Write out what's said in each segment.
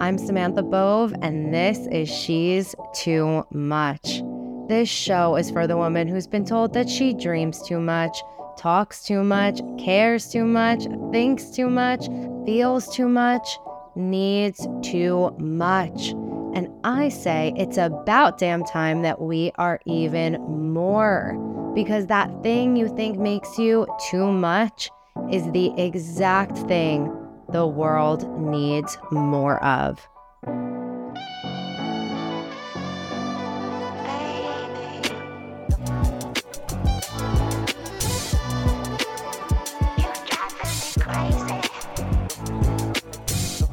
I'm Samantha Bove, and this is She's Too Much. This show is for the woman who's been told that she dreams too much, talks too much, cares too much, thinks too much, feels too much, needs too much. And I say it's about damn time that we are even more. Because that thing you think makes you too much is the exact thing the world needs more of.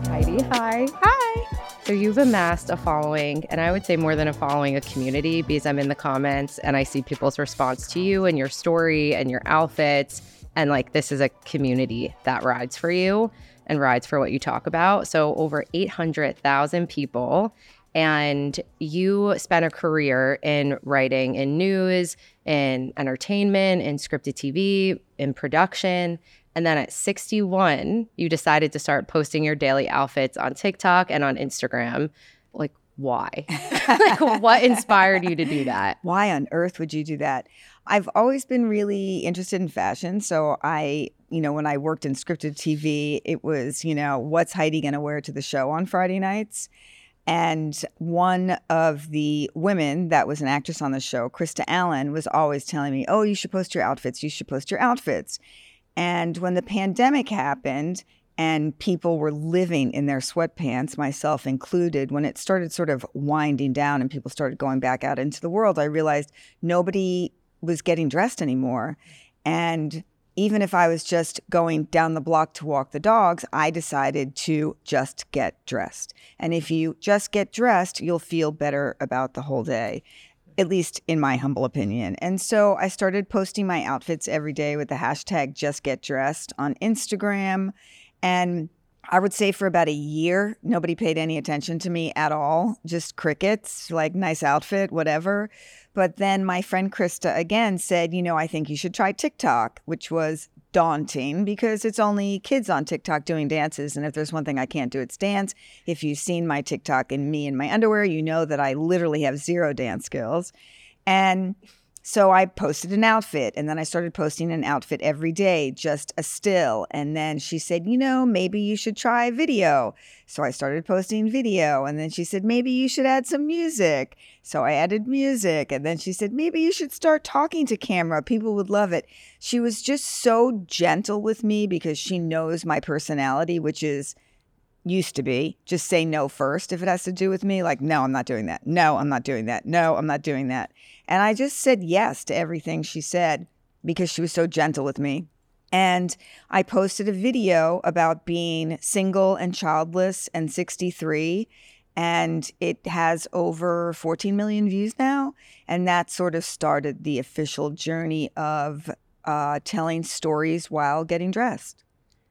Heidi, hi. Hi. So you've amassed a following, and I would say more than a following, a community, because I'm in the comments and I see people's response to you and your story and your outfits. And like, this is a community that rides for you and rides for what you talk about. So over 800,000 people. And you spent a career in writing in news, in entertainment, in scripted TV, in production. And then at 61, you decided to start posting your daily outfits on TikTok and on Instagram. Like, why? like, what inspired you to do that? Why on earth would you do that? I've always been really interested in fashion. So I, you know, when I worked in scripted TV, it was, you know, what's Heidi going to wear to the show on Friday nights? And one of the women that was an actress on the show, Krista Allen, was always telling me, oh, you should post your outfits. You should post your outfits. And when the pandemic happened and people were living in their sweatpants, myself included, when it started sort of winding down and people started going back out into the world, I realized nobody was getting dressed anymore. And even if I was just going down the block to walk the dogs, I decided to just get dressed. And if you just get dressed, you'll feel better about the whole day at least in my humble opinion. And so I started posting my outfits every day with the hashtag just get dressed on Instagram. And I would say for about a year, nobody paid any attention to me at all, just crickets, like nice outfit, whatever. But then my friend Krista again said, you know, I think you should try TikTok, which was daunting because it's only kids on TikTok doing dances. And if there's one thing I can't do, it's dance. If you've seen my TikTok and me in my underwear, you know that I literally have zero dance skills. And so I posted an outfit and then I started posting an outfit every day, just a still. And then she said, you know, maybe you should try video. So I started posting video. And then she said, maybe you should add some music. So I added music. And then she said, maybe you should start talking to camera. People would love it. She was just so gentle with me because she knows my personality, which is used to be just say no first if it has to do with me. Like, no, I'm not doing that. No, I'm not doing that. No, I'm not doing that. And I just said yes to everything she said because she was so gentle with me. And I posted a video about being single and childless and 63. And it has over 14 million views now. And that sort of started the official journey of uh, telling stories while getting dressed.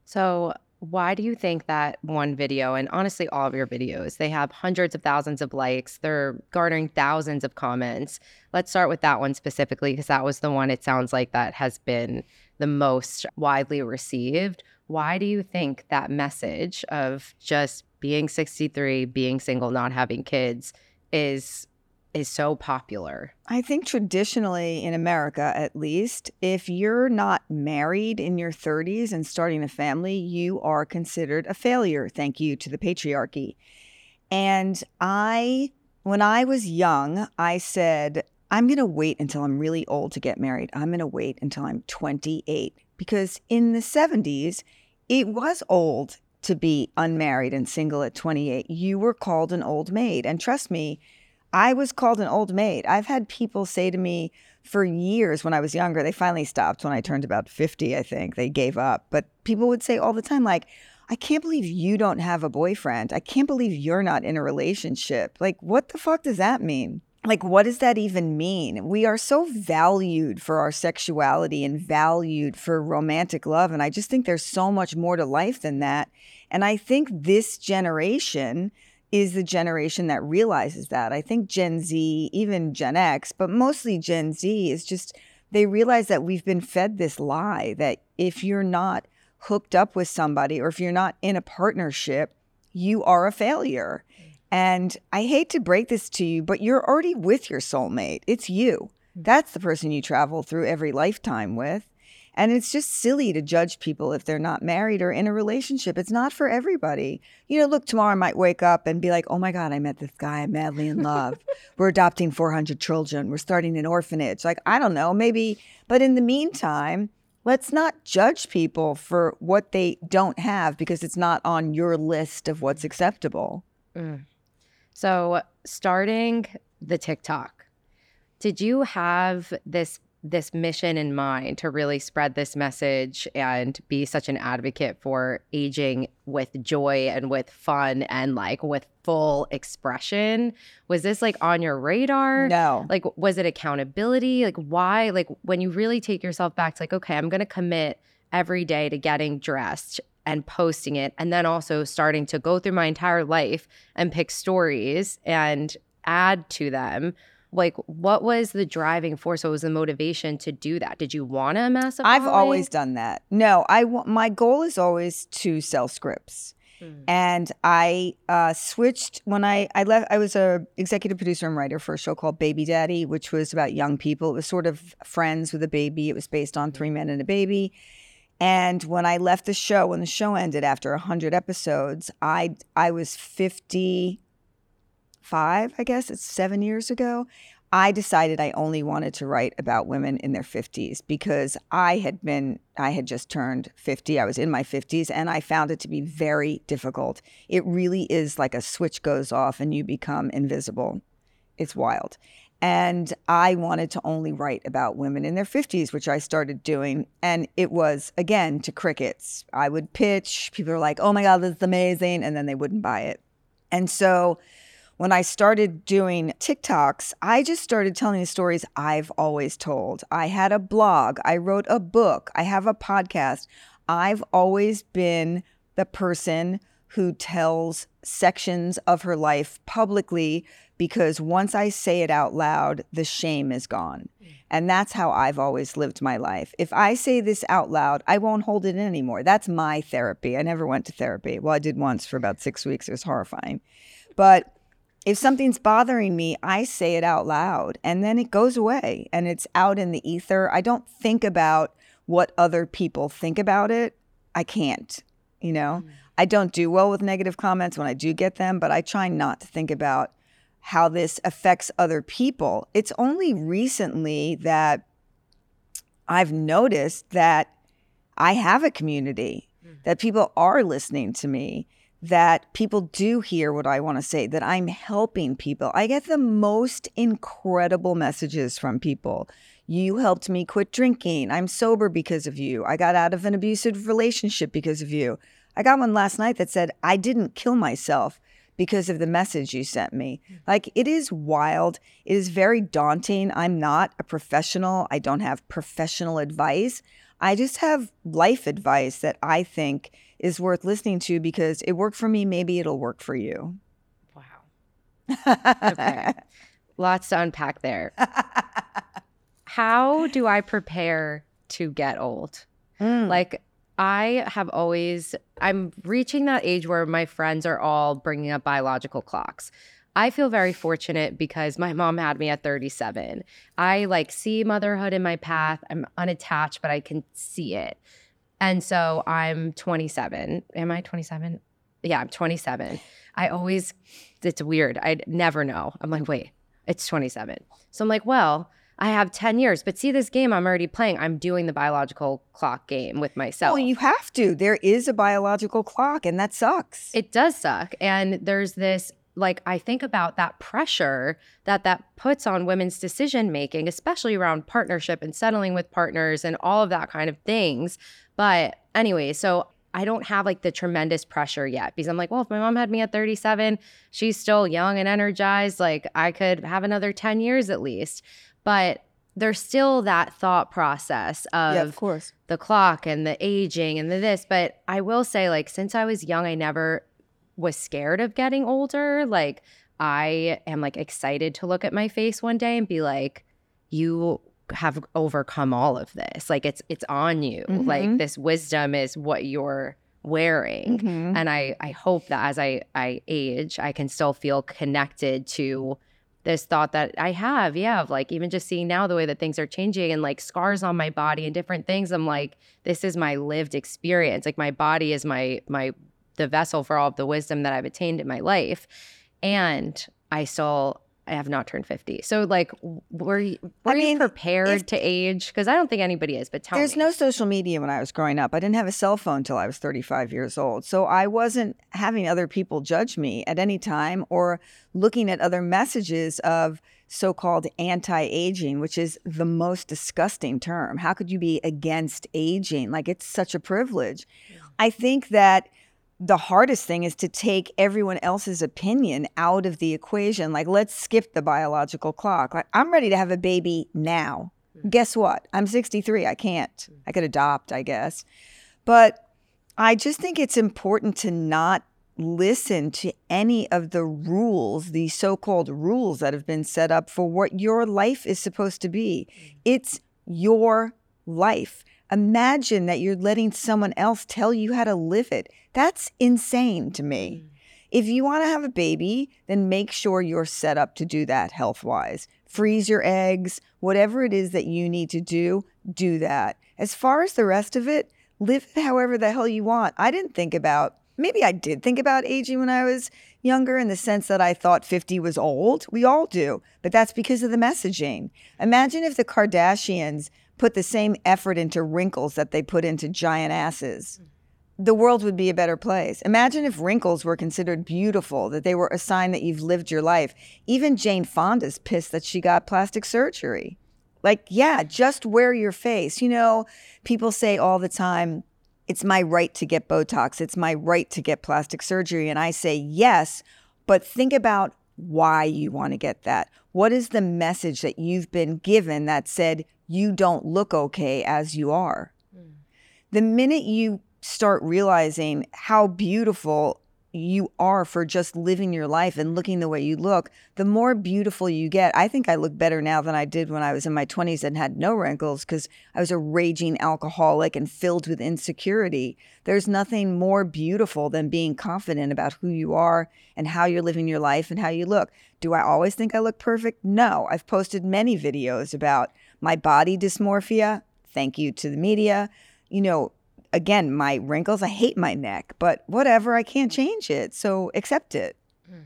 So, why do you think that one video and honestly all of your videos they have hundreds of thousands of likes they're garnering thousands of comments. Let's start with that one specifically because that was the one it sounds like that has been the most widely received. Why do you think that message of just being 63 being single not having kids is is so popular? I think traditionally in America, at least, if you're not married in your 30s and starting a family, you are considered a failure. Thank you to the patriarchy. And I, when I was young, I said, I'm going to wait until I'm really old to get married. I'm going to wait until I'm 28. Because in the 70s, it was old to be unmarried and single at 28. You were called an old maid. And trust me, I was called an old maid. I've had people say to me for years when I was younger, they finally stopped when I turned about 50, I think. They gave up. But people would say all the time, like, I can't believe you don't have a boyfriend. I can't believe you're not in a relationship. Like, what the fuck does that mean? Like, what does that even mean? We are so valued for our sexuality and valued for romantic love. And I just think there's so much more to life than that. And I think this generation, is the generation that realizes that. I think Gen Z, even Gen X, but mostly Gen Z is just they realize that we've been fed this lie that if you're not hooked up with somebody or if you're not in a partnership, you are a failure. And I hate to break this to you, but you're already with your soulmate. It's you. Mm. That's the person you travel through every lifetime with. And it's just silly to judge people if they're not married or in a relationship. It's not for everybody. You know, look, tomorrow I might wake up and be like, oh my God, I met this guy I'm madly in love. We're adopting 400 children. We're starting an orphanage. Like, I don't know, maybe. But in the meantime, let's not judge people for what they don't have because it's not on your list of what's acceptable. Mm. So, starting the TikTok, did you have this this mission in mind to really spread this message and be such an advocate for aging with joy and with fun and like with full expression? Was this like on your radar? No. Like was it accountability? Like why? Like when you really take yourself back to like okay i'm gonna commit every day to getting dressed and posting it and then also starting to go through my entire life and pick stories and add to them like what was the driving force? What was the motivation to do that? Did you want to amass a i've following? always done that. No i my goal is always to sell scripts. Mm. and i uh, switched when i i left i was a executive producer and writer for a show called baby daddy which was about young people. It was sort of friends with a baby. It was based on three men and a baby. And when i left the show when the show ended after 100 episodes i i was 50 five, I guess it's seven years ago, I decided I only wanted to write about women in their 50s because I had been, I had just turned 50. I was in my 50s and I found it to be very difficult. It really is like a switch goes off and you become invisible. It's wild. And I wanted to only write about women in their 50s, which I started doing. And it was, again, to crickets. I would pitch, people were like, oh my God, this is amazing. And then they wouldn't buy it. And so, when I started doing TikToks, I just started telling the stories I've always told. I had a blog, I wrote a book, I have a podcast. I've always been the person who tells sections of her life publicly because once I say it out loud, the shame is gone. And that's how I've always lived my life. If I say this out loud, I won't hold it in anymore. That's my therapy. I never went to therapy. Well, I did once for about six weeks. It was horrifying. But if something's bothering me, I say it out loud and then it goes away and it's out in the ether. I don't think about what other people think about it. I can't, you know? Mm. I don't do well with negative comments when I do get them, but I try not to think about how this affects other people. It's only recently that I've noticed that I have a community, mm. that people are listening to me that people do hear what I want to say, that I'm helping people. I get the most incredible messages from people. You helped me quit drinking. I'm sober because of you. I got out of an abusive relationship because of you. I got one last night that said, I didn't kill myself because of the message you sent me. Like, it is wild. It is very daunting. I'm not a professional, I don't have professional advice. I just have life advice that I think is worth listening to because it worked for me. Maybe it'll work for you. Wow. okay. Lots to unpack there. How do I prepare to get old? Mm. Like, I have always, I'm reaching that age where my friends are all bringing up biological clocks. I feel very fortunate because my mom had me at 37. I like see motherhood in my path. I'm unattached, but I can see it. And so I'm 27. Am I 27? Yeah, I'm 27. I always, it's weird. I never know. I'm like, wait, it's 27. So I'm like, well, I have 10 years. But see, this game I'm already playing, I'm doing the biological clock game with myself. Well, you have to. There is a biological clock, and that sucks. It does suck. And there's this like I think about that pressure that that puts on women's decision making, especially around partnership and settling with partners and all of that kind of things. But anyway, so I don't have like the tremendous pressure yet because I'm like, well, if my mom had me at 37, she's still young and energized. Like I could have another 10 years at least. But there's still that thought process of, yeah, of course. the clock and the aging and the this. But I will say, like, since I was young, I never was scared of getting older. Like I am like excited to look at my face one day and be like, you have overcome all of this. Like it's it's on you. Mm-hmm. Like this wisdom is what you're wearing. Mhm. And I, I hope that as I, I age, I can still feel connected to this thought that I have, yeah, of like even just seeing now the way that things are changing and like scars on my body and different things. I'm like, this is my lived experience. Like my body is my my the vessel for all of the wisdom that I've attained in my life. And I still I have not turned 50. So like were you, were I you mean, prepared if- to age? Because I don't think anybody is, but tell There's me. no social media when I was growing up. I didn't have a cell phone till I was 35 years old. So I wasn't having other people judge me at any time or looking at other messages of so called anti aging, which is the most disgusting term. How could you be against aging? Like it's such a privilege. I think that the hardest thing is to take everyone else's opinion out of the equation. Like, let's skip the biological clock. Like, I'm ready to have a baby now. Hmm. Guess what? I'm 63. I can't. Hmm. I could adopt, I guess. But I just think it's important to not listen to any of the rules, the so called rules that have been set up for what your life is supposed to be. Hmm. It's your life. Imagine that you're letting someone else tell you how to live it. That's insane to me. Mm. If you want to have a baby, then make sure you're set up to do that health wise. Freeze your eggs, whatever it is that you need to do, do that. As far as the rest of it, live it however the hell you want. I didn't think about, maybe I did think about aging when I was younger in the sense that I thought 50 was old. We all do, but that's because of the messaging. Imagine if the Kardashians put the same effort into wrinkles that they put into giant asses the world would be a better place. Imagine if wrinkles were considered beautiful, that they were a sign that you've lived your life. Even Jane Fonda's pissed that she got plastic surgery. Like, yeah, just wear your face. You know, people say all the time, it's my right to get Botox, it's my right to get plastic surgery. And I say, yes, but think about why you want to get that. What is the message that you've been given that said you don't look okay as you are? Hmm. the minute you start realizing how beautiful you are for just living your life and looking the way you look, the more beautiful you get. I think I look better now than I did when I was in my 20s and had no wrinkles because I was a raging alcoholic and filled with insecurity. There's nothing more beautiful than being confident about who you are and how you're living your life and how you look. Do I always think I look perfect? No. I've posted many videos about my body dysmorphia. Thank you to the media. You know, again, my wrinkles, I hate my neck, but whatever, I can't mm. change it. So accept it. Mm.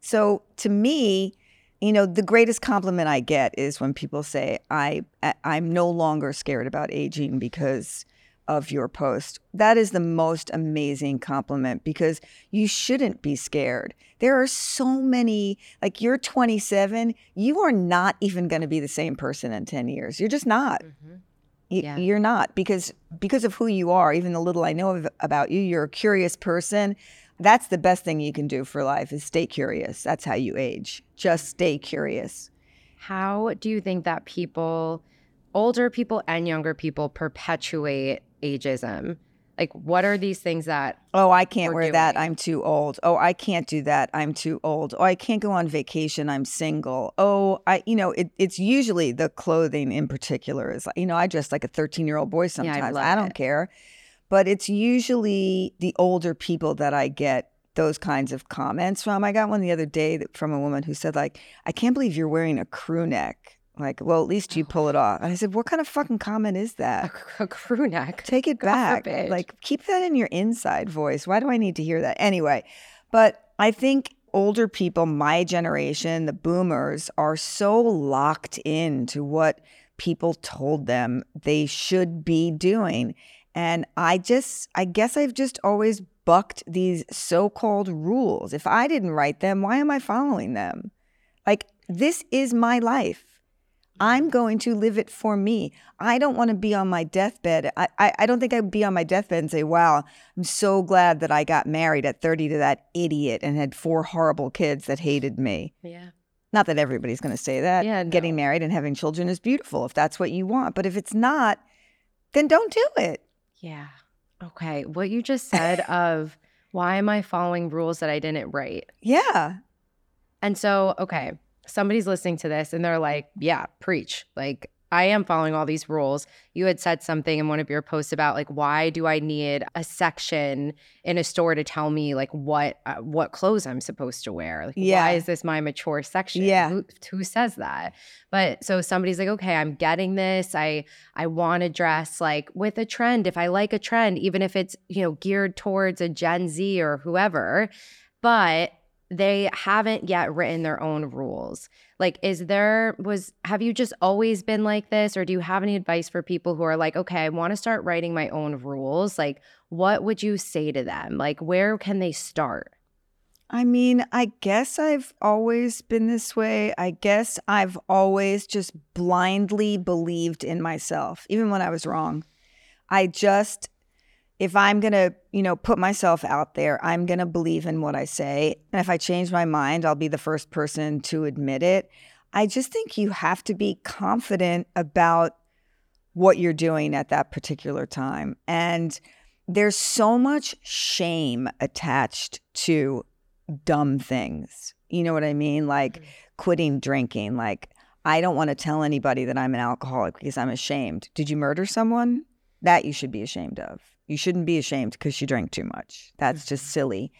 So to me, you know, the greatest compliment I get is when people say, I, I'm no longer scared about aging because of your post. That is the most amazing compliment because you shouldn't be scared. There are so many, like you're 27, you are not even going to be the same person in 10 years. You're just not. Mm-hmm. Y- Yeah. You're not because because of who you are. Even the little I know of, about you, you're a curious person. That's the best thing you can do for life is stay curious. That's how you age. Just stay curious. How do you think that people, older people and younger people, perpetuate ageism? Like, what are these things that Oh, I can't wear that. I'm too old. Oh, I can't do that. I'm too old. Oh, I can't go on vacation. I'm single. Oh, I, you know, it, it's usually the clothing in particular is, like- you know, I dress like a 13 year old boy sometimes. love I don't it. care. But it's usually the older people that I get those kinds of comments from. I got one the other day that- from a woman who said, like, I can't believe you're wearing a crew neck. Like, well, at least you pull it off. And I said, what kind of fucking comment is that? a, a crew neck? Take it God back. forbid. Like, keep that in your inside voice. Why do I need to hear that? Anyway, but I think older people, my generation, the boomers, are so locked into what people told them they should be doing. And I just, I guess I've just always bucked these so called rules. If I didn't write them, why am I following them? Like, this is my life. I'm going to live it for me. I don't want to be on my deathbed. I, I, I don't think I'd be on my deathbed and say, wow, I'm so glad that I got married at 30 to that idiot and had four horrible kids that hated me. Yeah. Not that everybody's going to say that. Yeah, Getting married and having children is beautiful if that's what you want. But if it's not, then don't do it. Yeah. Okay. What you just said of why am I following rules that I didn't write? Yeah. And so, okay, somebody's listening to this and they're like, yeah, preach. Like, I am following all these rules. You had said something in one of your posts about like why do I need a section in a store to tell me like what uh, what clothes I'm supposed to wear? Like Yeah. why is this my mature section? Yeah. Who, who says that? But so somebody's like, "Okay, I'm getting this. I I want to dress like with a trend if I like a trend even if it's, you know, geared towards a Gen Z or whoever." But they haven't yet written their own rules. Like, is there, was, have you just always been like this? Or do you have any advice for people who are like, okay, I want to start writing my own rules? Like, what would you say to them? Like, where can they start? I mean, I guess I've always been this way. I guess I've always just blindly believed in myself, even when I was wrong. I just, if I'm going to, you know, put myself out there, I'm going to believe in what I say. And if I change my mind, I'll be the first person to admit it. I just think you have to be confident about what you're doing at that particular time. And there's so much shame attached to dumb things. You know what I mean? Like mm-hmm. quitting drinking. Like, I don't want to tell anybody that I'm an alcoholic because I'm ashamed. Did you murder someone? That you should be ashamed of. You shouldn't be ashamed because you drank too much. That's just mm-hmm. silly.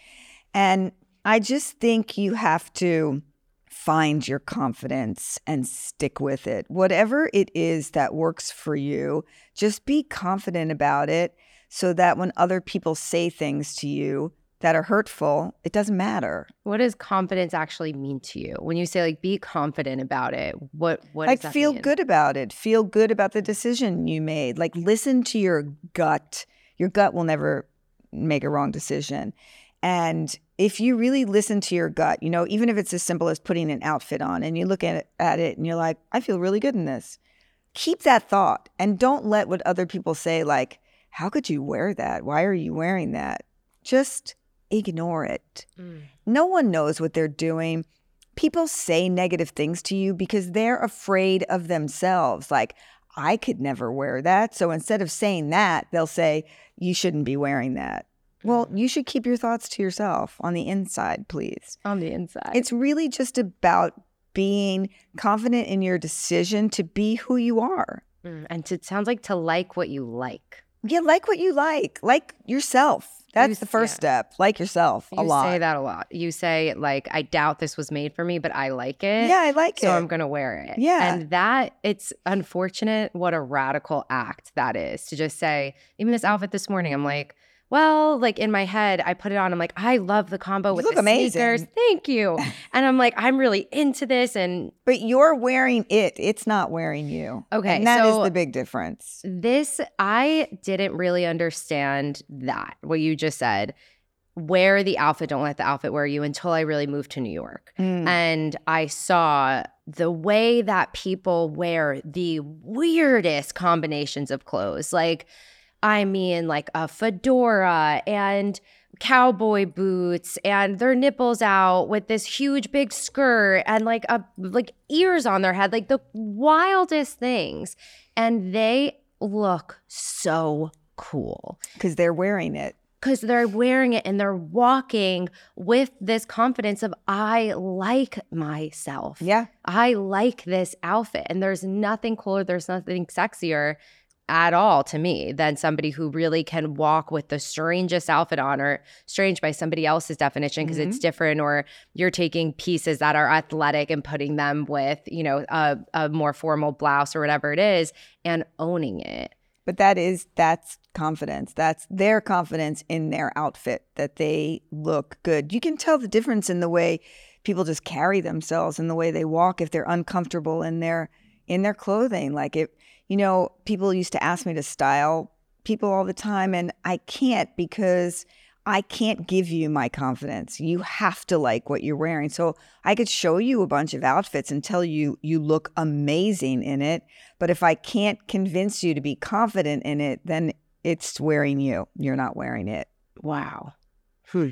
And I just think you have to find your confidence and stick with it. Whatever it is that works for you, just be confident about it so that when other people say things to you that are hurtful, it doesn't matter. What does confidence actually mean to you? When you say like be confident about it, what what like feel mean? good about it. Feel good about the decision you made. Like listen to your gut. Your gut will never make a wrong decision. And if you really listen to your gut, you know, even if it's as simple as putting an outfit on and you look at it, at it and you're like, I feel really good in this. Keep that thought and don't let what other people say like, how could you wear that? Why are you wearing that? Just ignore it. Mm. No one knows what they're doing. People say negative things to you because they're afraid of themselves. Like, I could never wear that. So instead of saying that, they'll say, You shouldn't be wearing that. Well, you should keep your thoughts to yourself on the inside, please. on the inside. It's really just about being confident in your decision to be who you are. Mm, and to, it sounds like to like what you like. Yeah, like what you like, like yourself. That's s- the first yeah. step. Like yourself You a lot. You say that a lot. You say like, I doubt this was made for me, but I like it. Yeah, I like so it. So I'm gonna wear it. Yeah. And that it's unfortunate what a radical act that is to just say, even this outfit this morning, I'm like, well, like in my head, I put it on. I'm like, I love the combo with look the sneakers. Thank you. and I'm like, I'm really into this. And But you're wearing it. It's not wearing you. Okay, And that is so- the big difference. this, I didn't really understand that, what you just said. Wear the outfit, don't let the outfit wear you until I really moved to New York. Mm. and I saw the way that people wear the weirdest combinations of clothes. Like, I mean, like a fedora and cowboy boots and their nipples out with this huge big skirt and like a like ears on their head like the wildest things and they look so cool Because they're wearing it. because they're wearing it and they're walking with this confidence of I like myself. Yeah. I like this outfit. And there's nothing cooler, there's nothing sexier at all to me than somebody who really can walk with the strangest outfit on or strange by somebody else's definition because it's mm-hmm. different or you're taking pieces that are athletic and putting them with, you know, a, a more formal blouse or whatever it is and owning it. But that is that's confidence. That's their confidence in their outfit that they look good. You can tell the difference in the way people just carry themselves and the way they walk if they're uncomfortable in their in their clothing. Like it, you know, people used to ask me to style people all the time and I can't because I can't give you my confidence. You have to like what you're wearing. So I could show you a bunch of outfits and tell you you look amazing in it. But if I can't convince you to be confident in it, then it's wearing you. You're not wearing it. Wow. Hmm.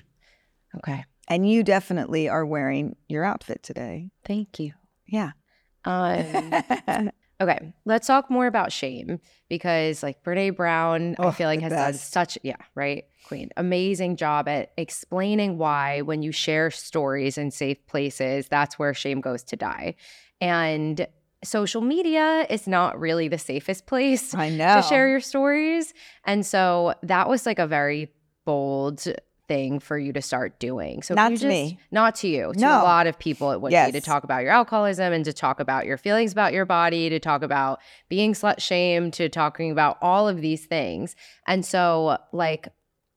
Okay. And you definitely are wearing your outfit today. Thank you. Yeah. Um, okay, let's talk more about shame because, like Brene Brown, I Oh, feel like has done best. such yeah, right, Queen, amazing job at explaining why when you share stories in safe places, that's where shame goes to die. And social media is not really the safest place I know. to share your stories. And so that was like a very bold thing for you to start doing. So Not to just, me. Not to you. To No. a lot of people it would be to talk about your alcoholism and to talk about your feelings about your body, to talk about being slut shamed, to talking about all of these things. And so like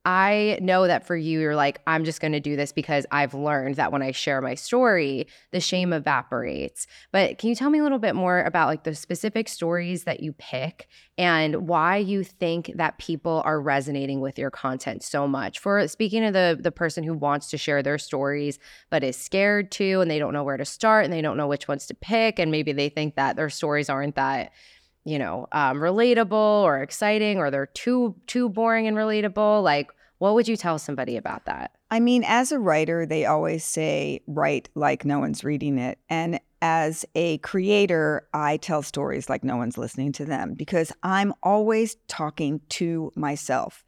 I know that for you, you're like, I'm just going to do this because I've learned that when I share my story, the shame evaporates. But can you tell me a little bit more about like the specific stories that you pick and why you think that people are resonating with your content so much? For speaking of the the person who wants to share their stories but is scared to and they don't know where to start and they don't know which ones to pick and maybe they think that their stories aren't that you know um, relatable or exciting or they're too too boring and relatable like what would you tell somebody about that I mean, as a writer, they always say, write like no one's reading it. And as a creator, I tell stories like no one's listening to them because I'm always talking to myself.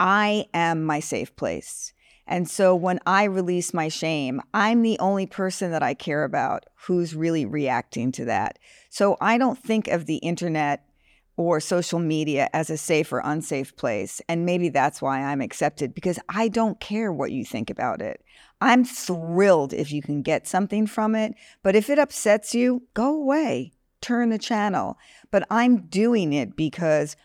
I am my safe place. And so when I release my shame, I'm the only person that I care about who's really reacting to that. So I don't think of the internet or social media as a safe or unsafe place. And maybe that's why I'm accepted because I don't care what you think about it. I'm thrilled if you can get something from it. But if it upsets you, go away, turn the channel. But I'm doing it because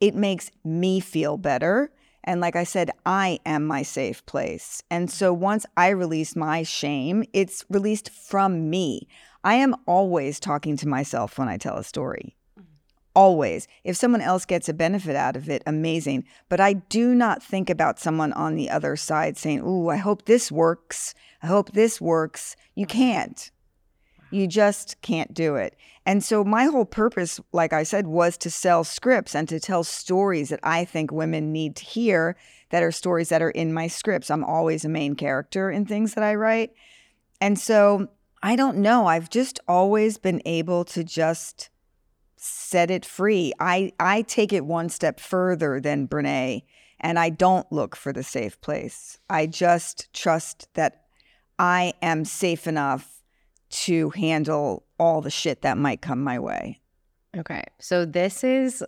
it makes me feel better. And like I said, I am my safe place. And so once I release my shame, it's released from me. I am always talking to myself when I tell a story. Always. If someone else gets a benefit out of it, amazing. But I do not think about someone on the other side saying, Ooh, I hope this works. I hope this works. You can't. You just can't do it. And so, my whole purpose, like I said, was to sell scripts and to tell stories that I think women need to hear that are stories that are in my scripts. I'm always a main character in things that I write. And so, I don't know. I've just always been able to just set it free. I, I take it one step further than Brene, and I don't look for the safe place. I just trust that I am safe enough to handle all the shit that might come my way. okay so this is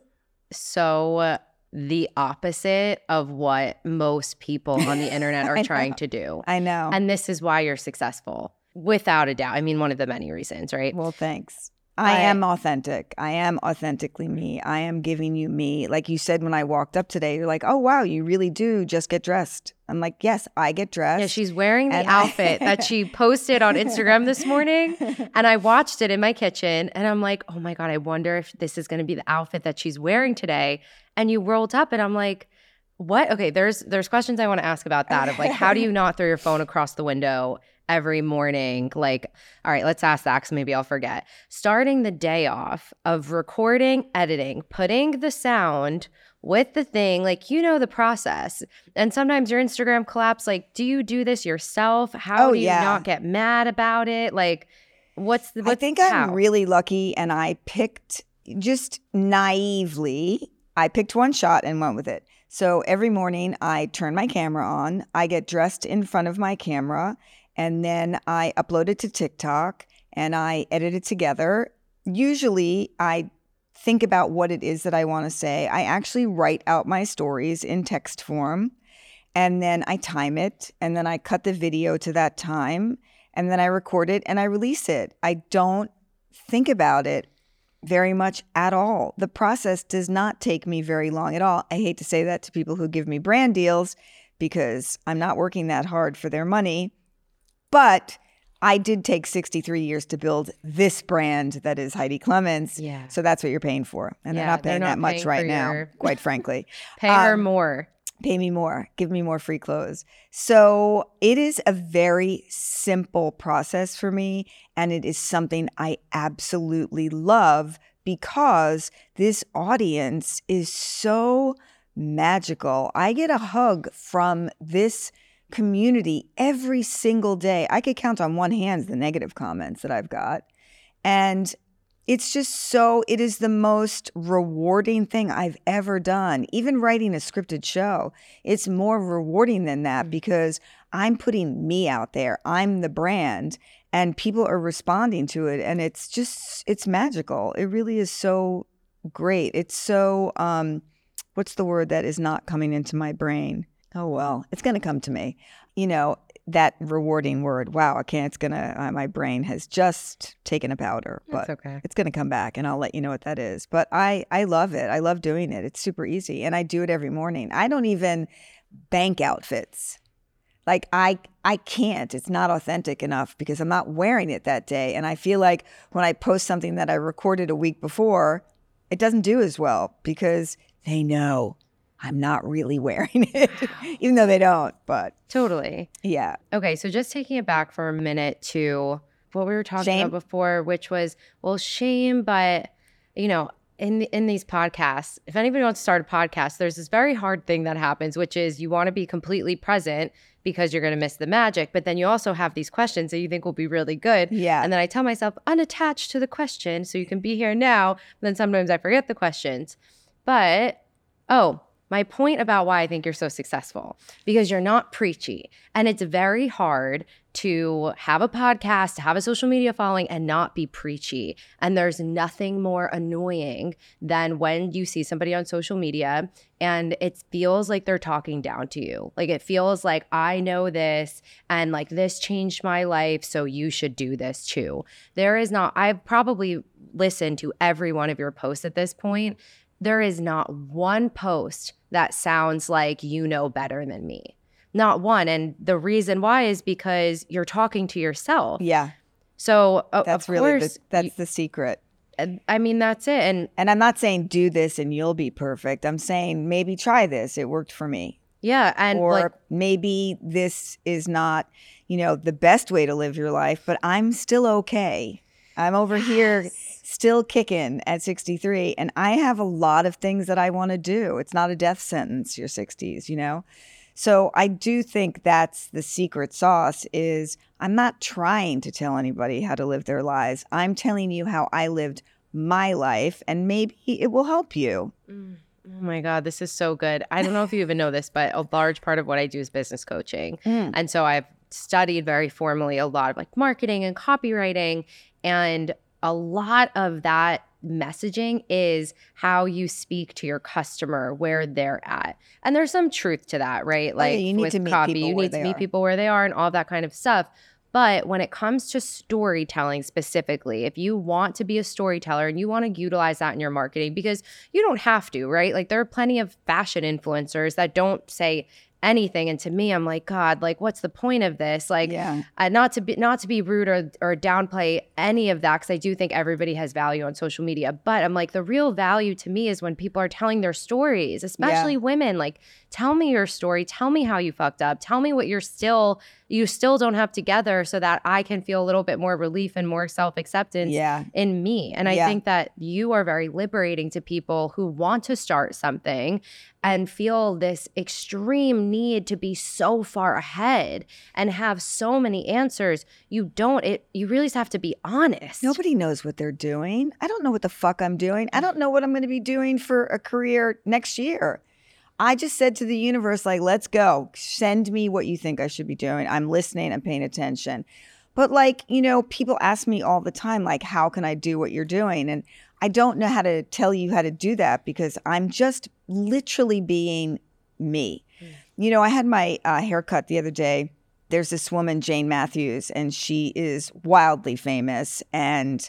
so the opposite of what most people on the internet are know. trying to do I know. and this is why you're successful without a doubt i mean one of the many reasons right well, thanks. I am authentic. I am authentically me. I am giving you me. Like you said when I walked up today, you're like, oh, wow, you really do just get dressed. I'm like, yes, I get dressed. Yeah, she's wearing the And I- outfit that she posted on Instagram this morning. And I watched it in my kitchen and I'm like, oh my God, I wonder if this is gonna be the outfit that she's wearing today. And you rolled up and I'm like, what? Okay, there's there's questions I want to ask about that of like how do you not throw your phone across the window every morning? Like, all right, let's ask that because maybe I'll forget. Starting the day off of recording, editing, putting the sound with the thing, like you know the process. And sometimes your Instagram collapse. Like, do you do this yourself? How Oh, do you yeah. not get mad about it? Like, what's the? What's, I think how? I'm really lucky, and I picked just naively. I picked one shot and went with it. So every morning I turn my camera on, I get dressed in front of my camera, and then I upload it to TikTok and I edit it together. Usually I think about what it is that I want to say. I actually write out my stories in text form and then I time it and then I cut the video to that time and then I record it and I release it. I don't think about it very much at all. The process does not take me very long at all. I hate to say that to people who give me brand deals because I'm not working that hard for their money. But I did take 63 years to build this brand that is Heidi Clements. Yeah. So that's what you're paying for. And they're Yeah, not they're paying not that much right now, your- quite frankly. Pay her um, more. pay me more, give me more free clothes. So it is a very simple process for me. And it is something I absolutely love because this audience is so magical. I get a hug from this community every single day. I could count on one hand the negative comments that I've got. And it's just so, it is the most rewarding thing I've ever done. Even writing a scripted show, it's more rewarding than that because I'm putting me out there. I'm the brand. and people are responding to it and it's just it's magical it really is so great it's so um what's the word that is not coming into my brain oh well it's going to come to me. You know that rewarding word wow i can't it's going to uh, my brain has just taken a powder but That's okay. it's going to come back and i'll let you know what that is. But i i love it. I love doing it. It's super easy and i do it every morning. I don't even bank outfits. Like i i can't. It's not authentic enough because i'm not wearing it that day and i feel like when i post something that i recorded a week before it doesn't do as well because they know i'm not really wearing it even though they don't but Totally. yeah Okay, so just taking it back for a minute to what we were talking Shame. about before, which was well, shame, but you know, in in these podcasts, if anybody wants to start a podcast, there's this very hard thing that happens, which is you want to be completely present because you're going to miss the magic, but then you also have these questions that you think will be really good. yeah And then I tell myself, unattached to the question, so you can be here now. But then sometimes I forget the questions. But, oh, my point about why I think you're so successful, because you're not preachy. And it's very hard to have a podcast, to have a social media following, and not be preachy. And there's nothing more annoying than when you see somebody on social media and it feels like they're talking down to you. Like it feels like I know this and like this changed my life, so you should do this too. There is not, I've probably listened to every one of your posts at this point. There is not one post that sounds like you know better than me. Not one. And the reason why is because you're talking to yourself. yeah So, o- that's really course, the, that's the secret I mean, that's it. And and i'm not saying do this and you'll be perfect i'm saying maybe try this it worked for me yeah. And or like, maybe this is not you know the best way to live your life but i'm still okay i'm over here still kicking at 63 and i have a lot of things that i want to do it's not a death sentence your 60s you know so i do think that's the secret sauce is i'm not trying to tell anybody how to live their lives i'm telling you how i lived my life and maybe it will help you Oh my God, this is so good. I don't know if you even know this, but a large part of what I do is business coaching. Mm. And so I've studied very formally a lot of like marketing and copywriting. And a lot of that messaging is how you speak to your customer, where mm. they're at. And there's some truth to that, right? Oh, yeah, Like you need with to meet copy, you need to meet are. people where they are and all that kind of stuff. But when it comes to storytelling specifically, if you want to be a storyteller and you want to utilize that in your marketing, because you don't have to, right? Like there are plenty of fashion influencers that don't say anything. And to me, I'm like, God, like what's the point of this? Like yeah uh, not to be not to be rude or or downplay any of that because I do think everybody has value on social media. But I'm like the real value to me is when people are telling their stories, especially women. Like, tell me your story. Tell me how you fucked up. Tell me what you're still you still don't have together, so that I can feel a little bit more relief and more self acceptance yeah in me. And I Yeah. think that you are very liberating to people who want to start something and feel this extreme need to be so far ahead and have so many answers. You don't it you really just have to be honest. Nobody knows what they're doing. I don't know what the fuck I'm doing. I don't know what I'm going to be doing for a career next year. I just said to the universe, like, let's go. Send me what you think I should be doing. I'm listening, I'm paying attention. But, like, you know, people ask me all the time, like, how can I do what you're doing? And I don't know how to tell you how to do that because I'm just literally being me. Mm. You know, I had my uh, haircut the other day. There's this woman, Jayne Matthews, and she is wildly famous. And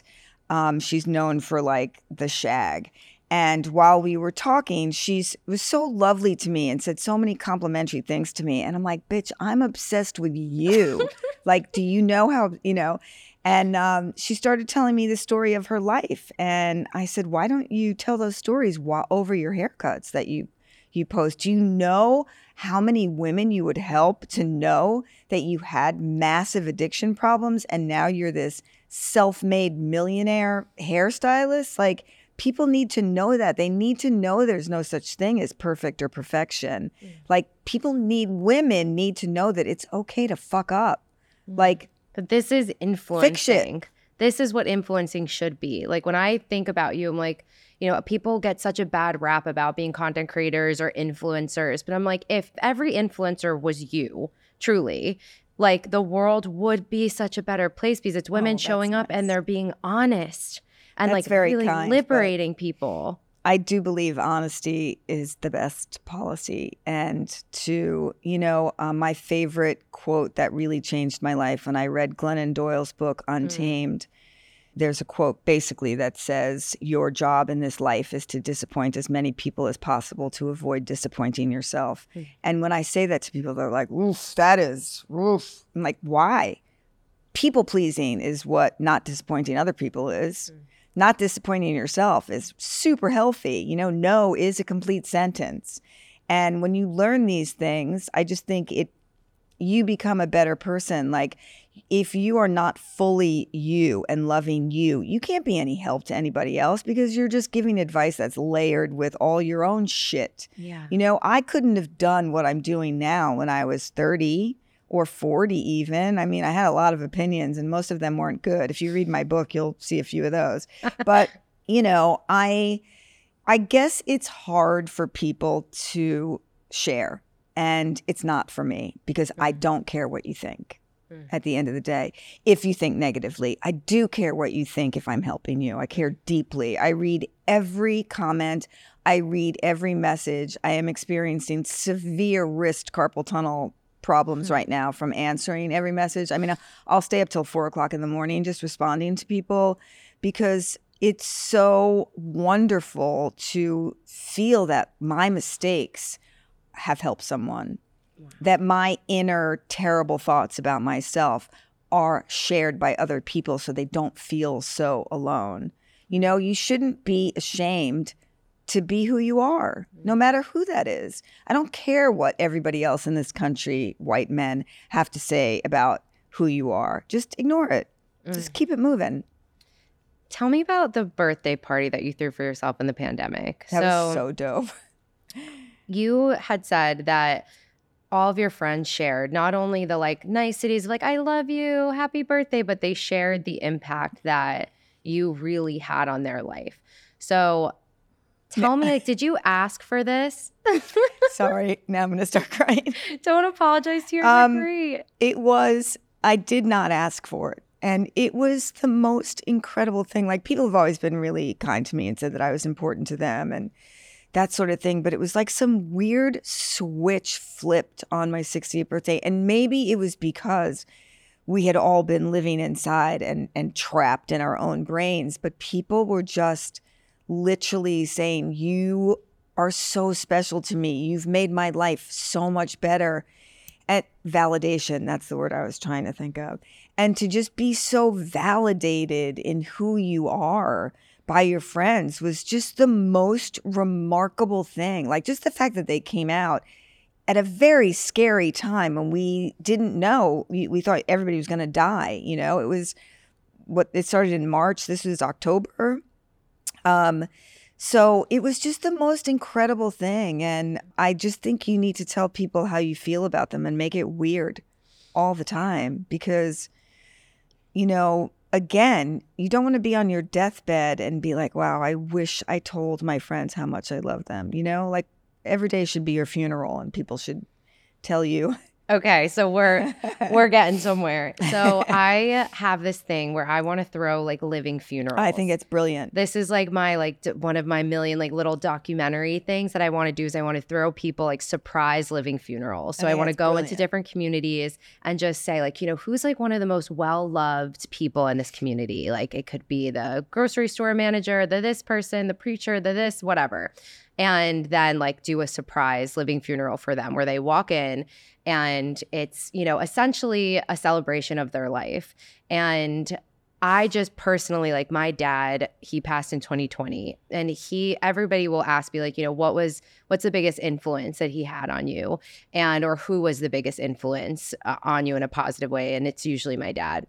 um, she's known for like the shag. And while we were talking, she's was so lovely to me and said so many complimentary things to me. And I'm like, bitch, I'm obsessed with you. like, do you know how, you know? And um, she started telling me the story of her life. And I said, why don't you tell those stories while, over your haircuts that you you post? Do you know how many women you would help to know that you had massive addiction problems and now you're this self-made millionaire hairstylist? Like people need to know that. They need to know there's no such thing as perfect or perfection. Mm. Like people need women need to know that it's okay to fuck up. Mm. Like But this is influencing. This is what influencing should be. Like when I think about you, I'm like, you know, people get such a bad rap about being content creators or influencers. But I'm like, if every influencer was you, truly, like the world would be such a better place because it's women Oh, showing up and they're being honest and That's like very really kind, liberating people. I do believe honesty is the best policy. And to, you know, uh, my favorite quote that really changed my life when I read Glennon Doyle's book, Untamed, there's a quote basically that says, Your job in this life is to disappoint as many people as possible to avoid disappointing yourself. Mm. And when I say that to people, they're like, Oof, that is, oof. I'm like, why? People pleasing is what not disappointing other people is not disappointing yourself is super healthy. You know, no is a complete sentence. And when you learn these things, I just think it you become a better person. Like if you are not fully you and loving you, you can't be any help to anybody else because you're just giving advice that's layered with all your own shit. Yeah. You know, I couldn't have done what I'm doing now when I was 30 or 40 even. I mean, I had a lot of opinions and most of them weren't good. If you read my book, you'll see a few of those. But, you know, I I guess it's hard for people to share and it's not for me because I don't care what you think. Mm. At the end of the day, if you think negatively, I do care what you think if I'm helping you. I care deeply. I read every comment. I read every message. I am experiencing severe wrist carpal tunnel problems right now from answering every message. I mean, I'll stay up till four o'clock in the morning just responding to people because it's so wonderful to feel that my mistakes have helped someone, that my inner terrible thoughts about myself are shared by other people so they don't feel so alone. You know, you shouldn't be ashamed to be who you are, no mm-hmm. matter who that is. I don't care what everybody else in this country, white men, have to say about who you are. Just ignore it. Just mm. keep it moving. Tell me about the birthday party that you threw for yourself in the pandemic. That was so dope. you had said that all of your friends shared not only the like niceties of like i love you happy birthday but they shared the impact that you really had on their life so tell me like did you ask for this Sorry, now I'm to start crying. don't apologize to your Um, degree It was, I did not ask for it. And it was the most incredible thing. Like, people have always been really kind to me and said that I was important to them and that sort of thing. But it was like some weird switch flipped on my 60th birthday. And maybe it was because we had all been living inside and, and trapped in our own brains. But people were just literally saying, You are so special to me. You've made my life so much better at validation. That's the word I was trying to think of. And to just be so validated in who you are by your friends was just the most remarkable thing. Like just the fact that they came out at a very scary time when we didn't know, we, we thought everybody was going to die. You know, it was what it started in March. This was October. Um, so it was just the most incredible thing. And I just think you need to tell people how you feel about them and make it weird all the time because, you know, again, you don't want to be on your deathbed and be like, wow, I wish I told my friends how much I love them. You know, like every day should be your funeral and people should tell you. Okay, so we're we're getting somewhere. So I have this thing where I want to throw like living funerals. I think it's brilliant. this is like my like d- one of my million like little documentary things that I want to do is I want to throw people like surprise living funerals. So I I, want to go into different communities and just say like, you know, who's like one of the most well-loved people in this community? Like it could be the grocery store manager, the this person, the preacher, the this, whatever. And then like do a surprise living funeral for them where they walk in and it's, you know, essentially a celebration of their life. And I just personally like my dad, he passed in 2020 and he everybody will ask me like, you know, what was what's the biggest influence that he had on you and or who was the biggest influence uh, on you in a positive way and it's usually my dad.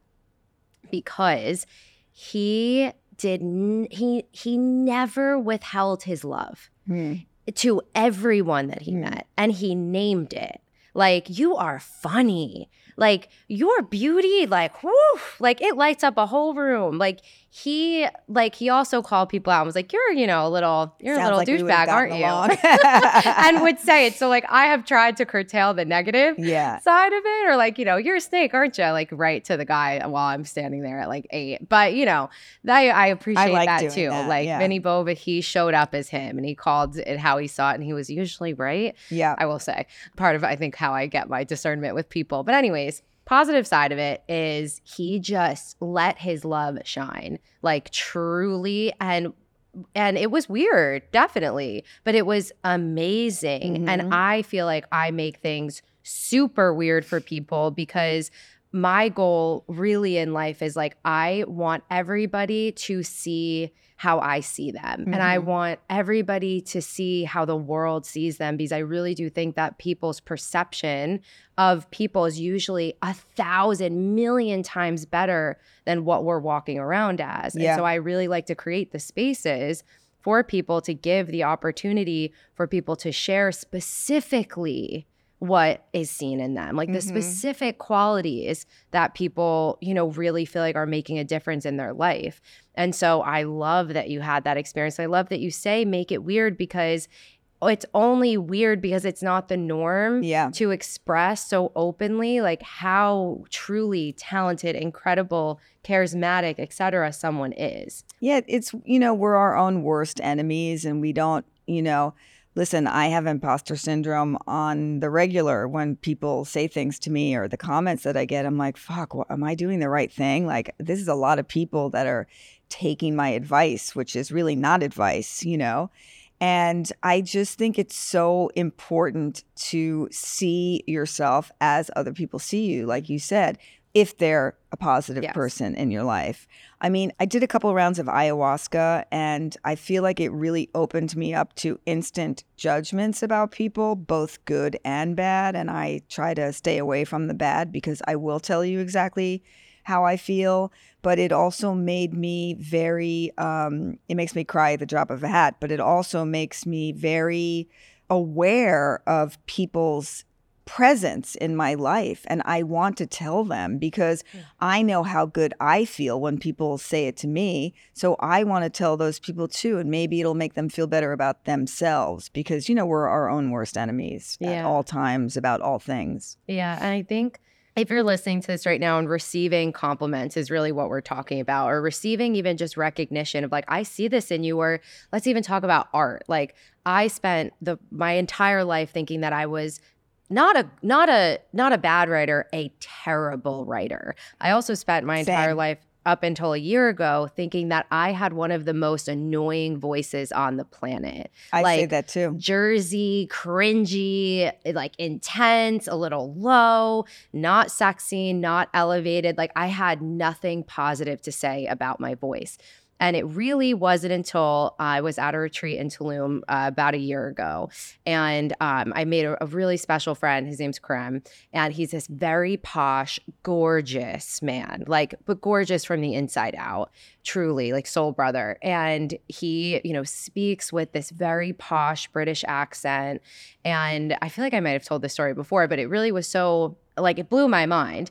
Because he did n- he he never withheld his love Hmm. to everyone that he Hmm. met and he named it like you are funny like your beauty, like whoo, like it lights up a whole room. Like he like he also called people out and was like, You're, you know, a little you're Sounds a little like douchebag, aren't you? and would say it. So like I have tried to curtail the negative yeah. side of it, or like, you know, you're a snake, aren't you? Like right to the guy while I'm standing there at like eight. But you know, that I appreciate like that too. that, like yeah. Vinny Bove, he showed up as him and he called it how he saw it, and he was usually right. Yeah. I will say part of I think how I get my discernment with people. But anyways, positive side of it is he just let his love shine like truly and and it was weird definitely but it was amazing Mhm. and i feel like i make things super weird for people because my goal really in life is like i want everybody to see how I see them. And I Mhm. want everybody to see how the world sees them because I really do think that people's perception of people is usually a thousand million times better than what we're walking around as. Yeah. And so I really like to create the spaces for people to give the opportunity for people to share specifically what is seen in them like the Mhm. specific qualities that people you know really feel like are making a difference in their life and so i love that you had that experience i love that you say make it weird because it's only weird because it's not the norm Yeah. to express so openly like how truly talented incredible charismatic etc someone is Yeah, it's you know, we're our own worst enemies and we don't, you know, listen, I have imposter syndrome on the regular when people say things to me or the comments that I get. I'm like, fuck, what, am I doing the right thing? Like, this is a lot of people that are taking my advice, which is really not advice, you know? And I just think it's so important to see yourself as other people see you, like you said, if they're a positive Yes. person in your life. I mean, I did a couple rounds of ayahuasca and I feel like it really opened me up to instant judgments about people, both good and bad. And I try to stay away from the bad because I will tell you exactly how I feel. But it also made me very, um, it makes me cry at the drop of a hat, but it also makes me very aware of people's presence in my life and I want to tell them because I know how good I feel when people say it to me. So I want to tell those people too and maybe it'll make them feel better about themselves because you know we're our own worst enemies at all times about all things. Yeah. And I think if you're listening to this right now and receiving compliments is really what we're talking about, or receiving even just recognition of like, I see this in you, or let's even talk about art. Like I spent the my entire life thinking that I was not a not a not a bad writer, a terrible writer. I also spent my entire life up until a year ago thinking that I had one of the most annoying voices on the planet. I say that too. Jersey, cringy, like intense, a little low, not sexy, not elevated. Like I had nothing positive to say about my voice. And it really wasn't until I was at a retreat in Tulum uh, about a year ago. And um, I made a, a really special friend. His name's Krem. And he's this very posh, gorgeous man, like, but gorgeous from the inside out, truly, like soul brother. And he, you know, speaks with this very posh British accent. And I feel like I might have told this story before, but it really was so, like, it blew my mind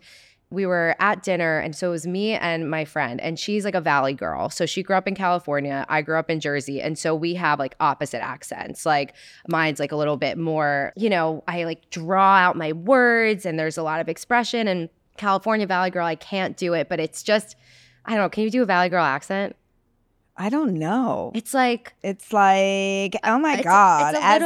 we were at dinner and so it was me and my friend and she's like a valley girl so she grew up in california i grew up in jersey and so we have like opposite accents like mine's like a little bit more you know i like draw out my words and there's a lot of expression and california valley girl i can't do it but it's just i don't know can you do a valley girl accent I don't know. it's like It's like, oh my It's- God, it's a as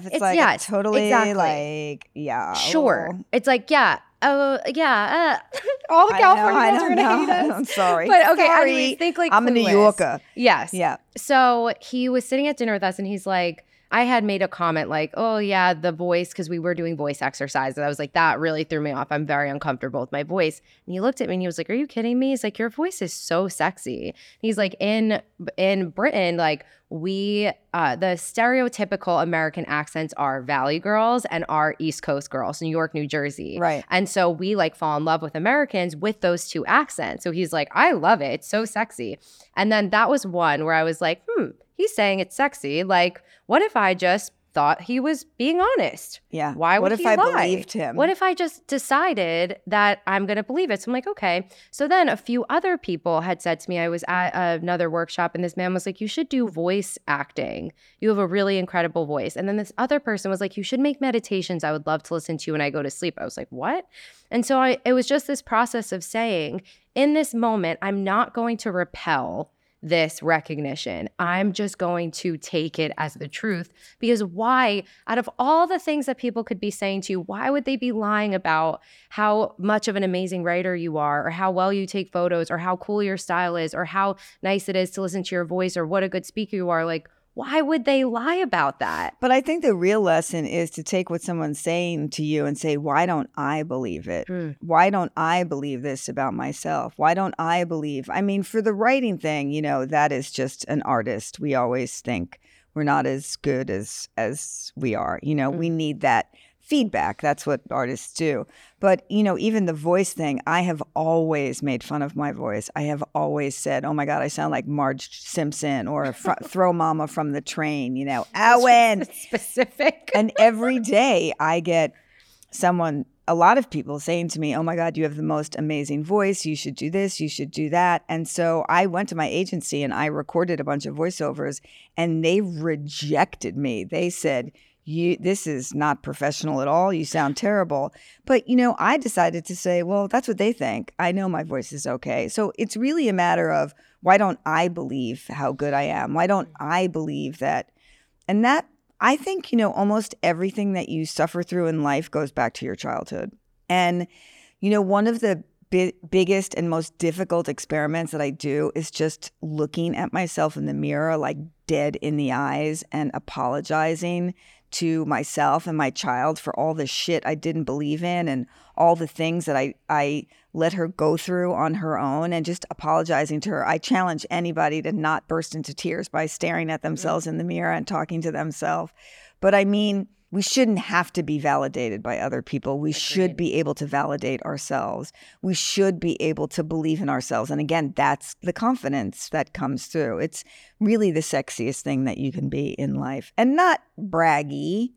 if. It's, it's- like yes, totally exactly. like, yeah. sure it's like yeah oh yeah uh, all the I know, california I are don't gonna know. hate us I'm sorry. but okay Sorry. anyways think like I'm a New Yorker. yes Yeah. So he was sitting at dinner with us and he's like, I had made a comment like, oh, yeah, the voice, because we were doing voice exercises. I was like, that really threw me off. I'm very uncomfortable with my voice. And he looked at me and he was like, Are you kidding me? He's like, Your voice is so sexy. He's like, In in Britain, like, we, uh, the stereotypical American accents are Valley girls and are East Coast girls, New York, New Jersey. Right. And so we like fall in love with Americans with those two accents. So he's like, I love it. It's so sexy. And then that was one where I was like, hmm, he's saying it's sexy. Like, what if I just thought he was being honest. Yeah. Why would what if he I lie? believed him? What if I just decided that I'm going to believe it? So I'm like, okay. So then a few other people had said to me, I was at another workshop and this man was like, you should do voice acting. You have a really incredible voice. And then this other person was like, you should make meditations. I would love to listen to you when I go to sleep. I was like, what? And so I, it was just this process of saying, in this moment, I'm not going to repel this recognition. I'm just going to take it as the truth because why, out of all the things that people could be saying to you, why would they be lying about how much of an amazing writer you are, or how well you take photos, or how cool your style is, or how nice it is to listen to your voice, or what a good speaker you are? Like, why would they lie about that? But I think the real lesson is to take what someone's saying to you and say, why don't I believe it? Mm. Why don't I believe this about myself? Why don't I believe? I mean, for the writing thing, you know, that is just an artist. We always think we're not as good as as we are. You know, we need that feedback. That's what artists do. But, you know, even the voice thing, I have always made fun of my voice. I have always said, oh my God, I sound like Marge Simpson or fr- Throw Momma from the train, you know, Owen. Specific. and every day I get someone, a lot of people saying to me, oh my God, you have the most amazing voice. You should do this, you should do that. And so I went to my agency and I recorded a bunch of voiceovers and they rejected me. They said, you this is not professional at all. You sound terrible. But you know i decided to say well that's what they think. I know my voice is okay. So it's really a matter of why don't i believe how good i am? Why don't mm-hmm. i believe that? And that i think you know almost everything that you suffer through in life goes back to your childhood. And you know one of the bi- biggest and most difficult experiments that i do is just looking at myself in the mirror like dead in the eyes and apologizing to myself and my child for all the shit I didn't believe in and all the things that I I let her go through on her own and just apologizing to her. I challenge anybody to not burst into tears by staring at mm-hmm. themselves in the mirror and talking to themselves. But I mean, we shouldn't have to be validated by other people. We should be able to validate ourselves. We should be able to believe in ourselves. And again, that's the confidence that comes through. It's really the sexiest thing that you can be in life. And not braggy,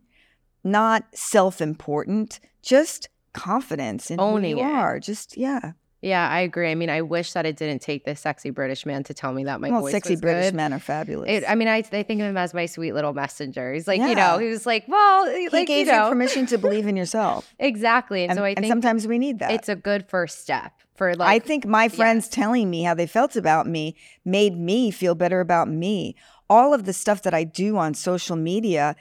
not self important, just confidence in Owning who you it. are. Just, yeah. Yeah, I agree. I mean, I wish that it didn't take this sexy British man to tell me that my well, voice sexy British good. men are fabulous. It, I mean, I, I think of him as my sweet little messenger. He's like, you know, he was like, well, eh, he like, gave you you, permission to believe in yourself. exactly. And, And, so I and think sometimes we need that. it's a good first step for I think my friends telling me how they felt about me made me feel better about me. All of the stuff that I do on social media,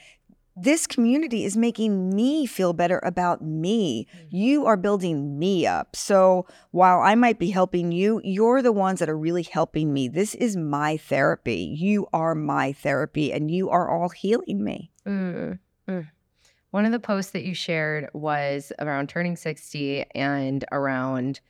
this community is making me feel better about me. You are building me up. So while I might be helping you, you're the ones that are really helping me. This is my therapy. You are my therapy, and you are all healing me. Mm, mm. One of the posts that you shared was around turning 60 and around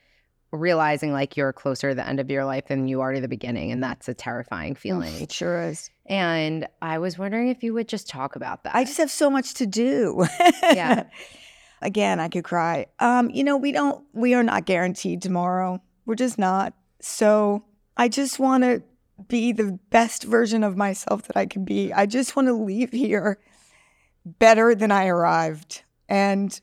realizing like you're closer to the end of your life than you are to the beginning. And that's a terrifying feeling. It sure is. And I was wondering if you would just talk about that. I just have so much to do. Yeah. Again, I could cry. Um, you know, we don't we are not guaranteed tomorrow. We're just not. So I just want to be the best version of myself that I can be. I just want to leave here better than I arrived. And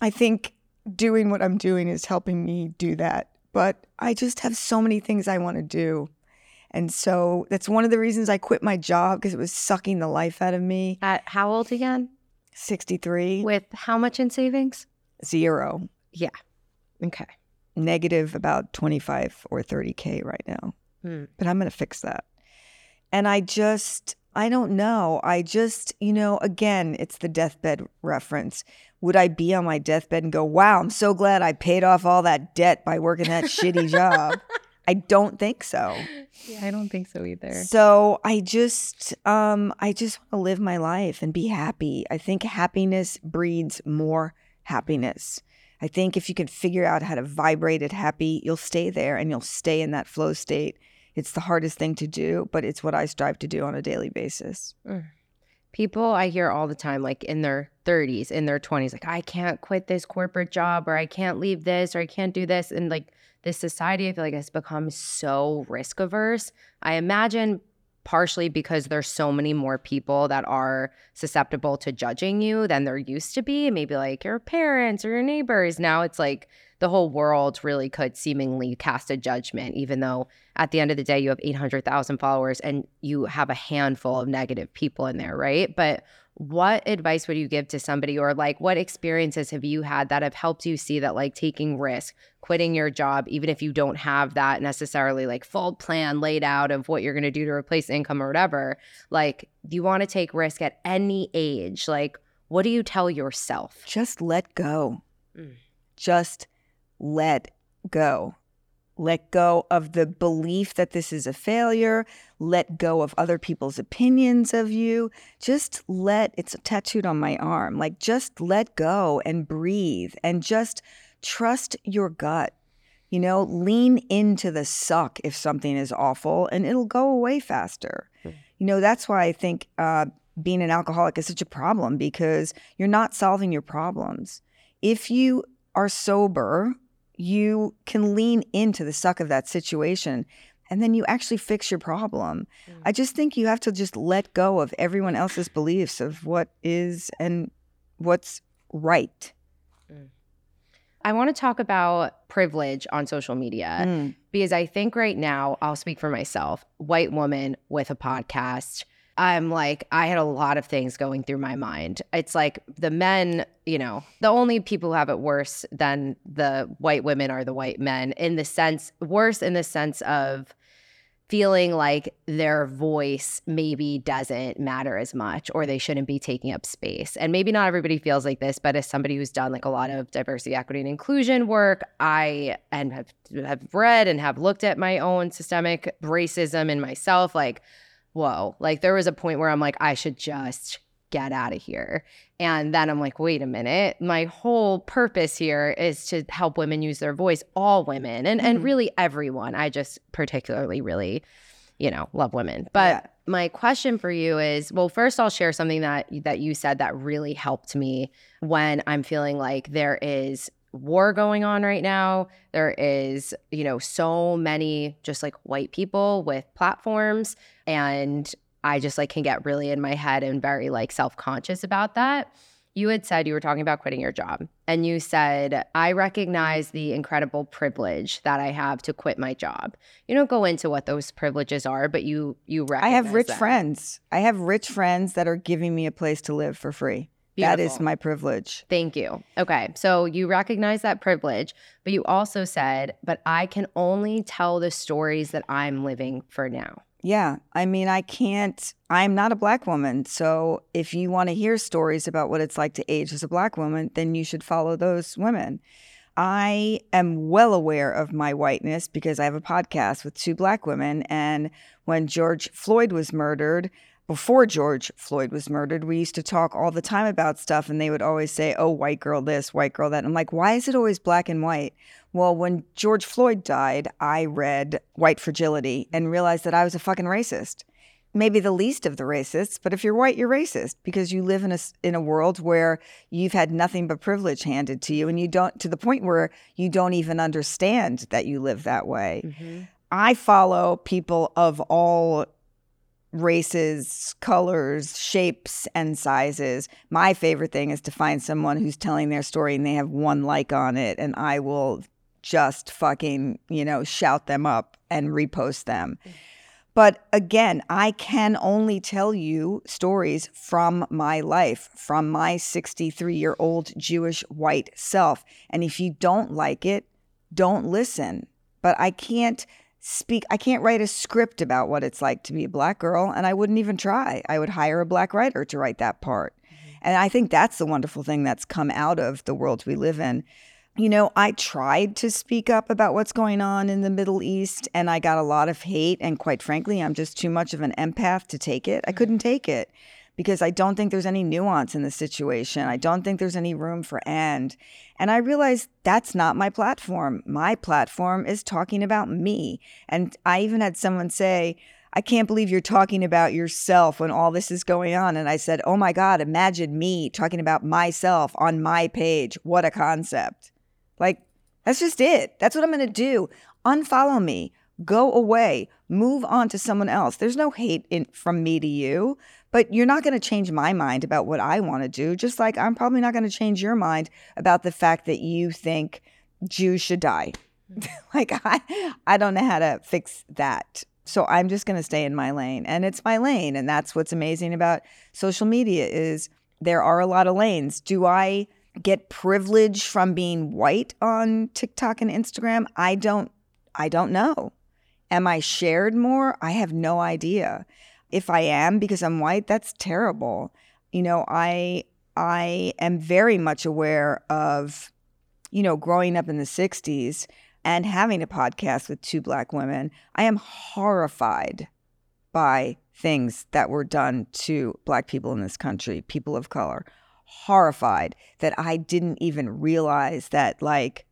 I think doing what I'm doing is helping me do that. But I just have so many things I want to do. And so that's one of the reasons I quit my job because it was sucking the life out of me. At how old again? 63, With how much in savings? zero, Yeah. Okay. negative about 25 or 30K right now. Hmm. But I'm going to fix that. And I just, I don't know. I just, you know, again, it's the deathbed reference. Would I be on my deathbed and go, wow, I'm so glad I paid off all that debt by working that shitty job? I don't think so. Yeah, I don't think so either. So I just um I just want to live my life and be happy. I think happiness breeds more happiness. I think if you can figure out how to vibrate it happy, you'll stay there and you'll stay in that flow state. It's the hardest thing to do, but it's what I strive to do on a daily basis. Mm. People I hear all the time, like in their 30s, in their 20s, like, I can't quit this corporate job or I can't leave this or I can't do this. And like this society, I feel like has become so risk averse. I imagine partially because there's so many more people that are susceptible to judging you than there used to be. Maybe like your parents or your neighbors. Now it's like the whole world really could seemingly cast a judgment, even though at the end of the day, you have 800,000 followers and you have a handful of negative people in there, right? But what advice would you give to somebody or like what experiences have you had that have helped you see that like taking risk quitting your job even if you don't have that necessarily like full plan laid out of what you're going to do to replace income or whatever like you want to take risk at any age like what do you tell yourself just let go mm. just let go let go of the belief that this is a failure. Let go of other people's opinions of you. Just let, it's tattooed on my arm, like just let go and breathe and just trust your gut. You know, lean into the suck if something is awful and it'll go away faster. Mm. You know, that's why I think uh, being an alcoholic is such a problem because you're not solving your problems. If you are sober you can lean into the suck of that situation and then you actually fix your problem. Mm. I just think you have to just let go of everyone else's beliefs of what is and what's right. Mm. I want to talk about privilege on social media mm. because I think right now, I'll speak for myself, white woman with a podcast I'm like, I had a lot of things going through my mind. It's like the men, you know, the only people who have it worse than the white women are the white men, in the sense, worse in the sense of feeling like their voice maybe doesn't matter as much or they shouldn't be taking up space. And maybe not everybody feels like this, but as somebody who's done like a lot of diversity, equity, and inclusion work, I and have have read and have looked at my own systemic racism in myself, like whoa, like there was a point where I'm like, I should just get out of here. And then I'm like, wait a minute. My whole purpose here is to help women use their voice, all women, and, mm-hmm. and really everyone. I just particularly really, you know, love women. But yeah. my question for you is, well, first I'll share something that that you said that really helped me when I'm feeling like there is war going on right now. There is, you know, so many just like white people with platforms and I just like can get really in my head and very like self-conscious about that. You had said you were talking about quitting your job and you said, I recognize the incredible privilege that I have to quit my job. You don't go into what those privileges are, but you you recognize I have rich them. friends. I have rich friends that are giving me a place to live for free. Beautiful. That is my privilege. Thank you. Okay. So you recognize that privilege, but you also said, but I can only tell the stories that I'm living for now. Yeah. I mean, I can't, I'm not a black woman. So if you want to hear stories about what it's like to age as a black woman, then you should follow those women. I am well aware of my whiteness because I have a podcast with two black women. And when George Floyd was murdered, before George Floyd was murdered, we used to talk all the time about stuff, and they would always say, Oh, white girl this, white girl that. And I'm like, Why is it always black and white? Well, when George Floyd died, I read White Fragility and realized that I was a fucking racist. Maybe the least of the racists, but if you're white, you're racist because you live in a in a world where you've had nothing but privilege handed to you, and you don't to the point where you don't even understand that you live that way. Mm-hmm. I follow people of all races, colors, shapes, and sizes. My favorite thing is to find someone who's telling their story and they have one like on it, and I will just fucking, you know, shout them up and repost them. But again, I can only tell you stories from my life, from my 63 year old Jewish white self. And if you don't like it, don't listen. But I can't speak I can't write a script about what it's like to be a black girl and I wouldn't even try. I would hire a black writer to write that part. Mm-hmm. And I think that's the wonderful thing that's come out of the world we live in. You know, I tried to speak up about what's going on in the Middle East and I got a lot of hate and quite frankly, I'm just too much of an empath to take it. I couldn't take it because I don't think there's any nuance in the situation. I don't think there's any room for and. And I realized that's not my platform. My platform is talking about me. And I even had someone say, I can't believe you're talking about yourself when all this is going on. And I said, Oh my God, imagine me talking about myself on my page. What a concept. Like, that's just it. That's what I'm going to do. Unfollow me Go away. Move on to someone else. There's no hate in, from me to you, but you're not going to change my mind about what I want to do. Just like I'm probably not going to change your mind about the fact that you think Jews should die. Mm-hmm. like I, I don't know how to fix that. So I'm just going to stay in my lane, and it's my lane, and that's what's amazing about social media is there are a lot of lanes. Do I get privilege from being white on TikTok and Instagram? I don't. I don't know. Am I shared more? I have no idea. If I am because I'm white, that's terrible. You know, I I am very much aware of, you know, growing up in the 60s and having a podcast with two black women. I am horrified by things that were done to black people in this country, people of color. Horrified that I didn't even realize that like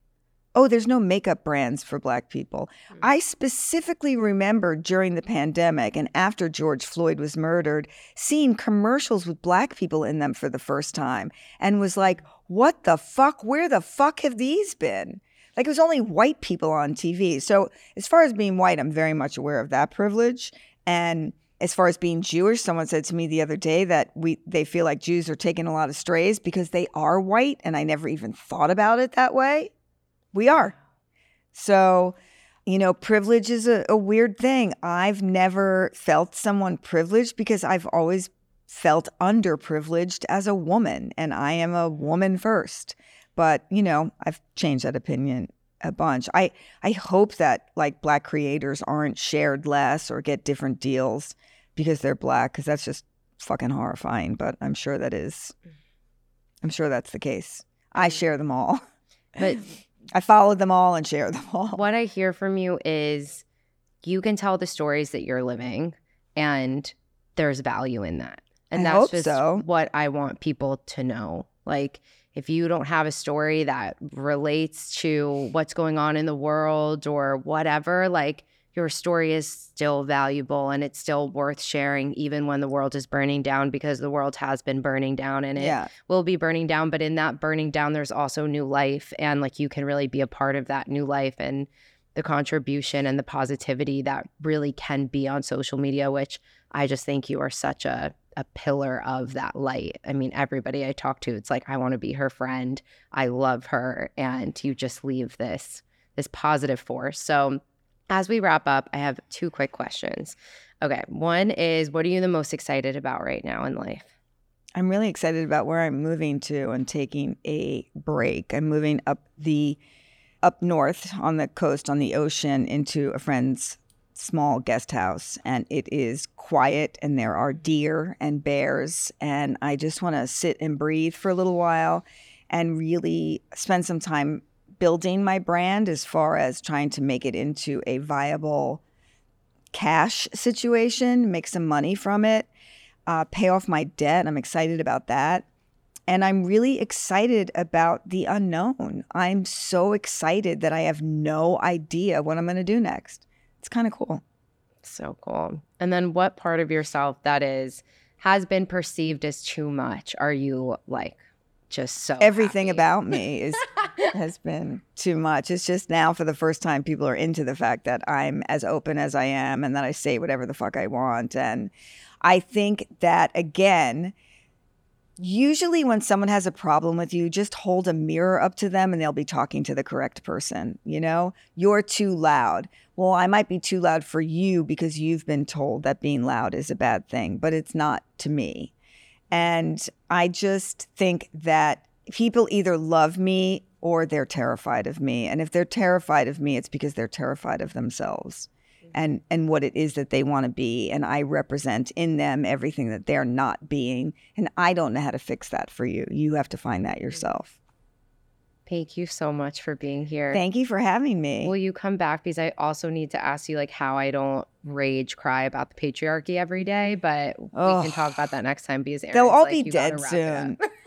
oh, there's no makeup brands for Black people. Mm-hmm. I specifically remember during the pandemic and after George Floyd was murdered, seeing commercials with Black people in them for the first time and was like, what the fuck? Where the fuck have these been? Like it was only white people on TV. So, as far as being white, I'm very much aware of that privilege. And as far as being Jewish, someone said to me the other day that we they feel like Jews are taking a lot of strays because they are white, and I never even thought about it that way. We are. So, you know, privilege is a, a weird thing. I've never felt someone privileged because I've always felt underprivileged as a woman, and I am a woman first. But, you know, I've changed that opinion a bunch. I I hope that like black creators aren't shared less or get different deals because they're black cuz that's just fucking horrifying, but I'm sure that is I'm sure that's the case. I mm. share them all. But I follow them all and share them all. What I hear from you is you can tell the stories that you're living and there's value in that. And I that's just so. what I want people to know. Like if you don't have a story that relates to what's going on in the world or whatever, like your story is still valuable and it's still worth sharing even when the world is burning down because the world has been burning down and it yeah. will be burning down but in that burning down there's also new life and like you can really be a part of that new life and the contribution and the positivity that really can be on social media which I just think you are such a a pillar of that light. I mean, everybody I talk to, it's like I want to be her friend. I love her, and you just leave this this positive force. So as we wrap up, I have two quick questions. Okay. One is what are you the most excited about right now in life? I'm really excited about where I'm moving to and taking a break. I'm moving up the up north on the coast on the ocean into a friend's small guest house and it is quiet and there are deer and bears and I just want to sit and breathe for a little while and really spend some time building my brand as far as trying to make it into a viable cash situation, make some money from it, uh, pay off my debt. I'm excited about that. And I'm really excited about the unknown. I'm so excited that I have no idea what I'm going to do next. It's kind of cool. So cool. And then what part of yourself that is has been perceived as too much are you like just so everything happy. about me is has been too much. It's just now for the first time people are into the fact that I'm as open as I am and that I say whatever the fuck I want. And I think that again, usually when someone has a problem with you, just hold a mirror up to them and they'll be talking to the correct person. You know, you're too loud. Well, I might be too loud for you because you've been told that being loud is a bad thing, but it's not to me. And I just think that people either love me or they're terrified of me. And if they're terrified of me, it's because they're terrified of themselves and mm-hmm. and what it is that they want to be and I represent in them everything that they're not being and I don't know how to fix that for you. You have to find that mm-hmm. yourself. Thank you so much for being here. Thank you for having me. Will you come back because I also need to ask you like how I don't rage cry about the patriarchy every day, but oh. we can talk about that next time because Erin's they'll all like, be dead soon.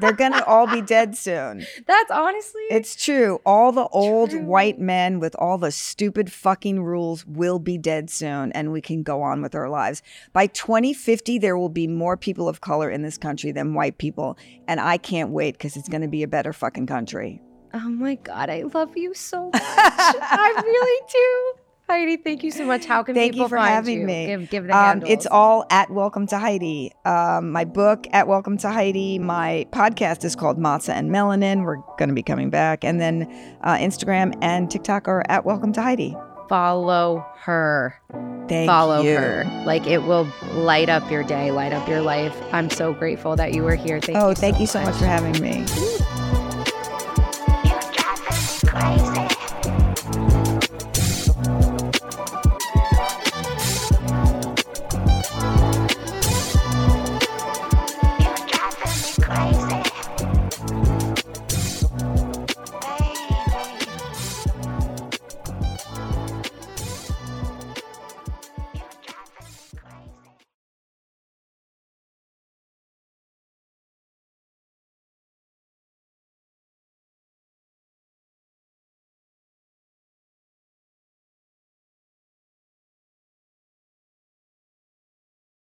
They're gonna all be dead soon. That's honestly It's true. All the old true. white men with all the stupid fucking rules will be dead soon and we can go on with our lives. By 2050 there will be more people of color in this country than white people and I can't wait cuz it's going to be a better fucking country. Oh my god, I love you so much. I really do. Heidi, thank you so much. How can Thank people you for find having you? me. Give, give the Um, handles. it's all at Welcome to Heidi. Um, my book at Welcome to Heidi. My podcast is called Matzah and Melanin. We're going to be coming back, and then uh, Instagram and TikTok are at Welcome to Heidi. follow her. Thank you. follow you. her. Like it will light up your day, light up your life. I'm so grateful that you were here. Thank you. oh, you. thank so you so much for having me.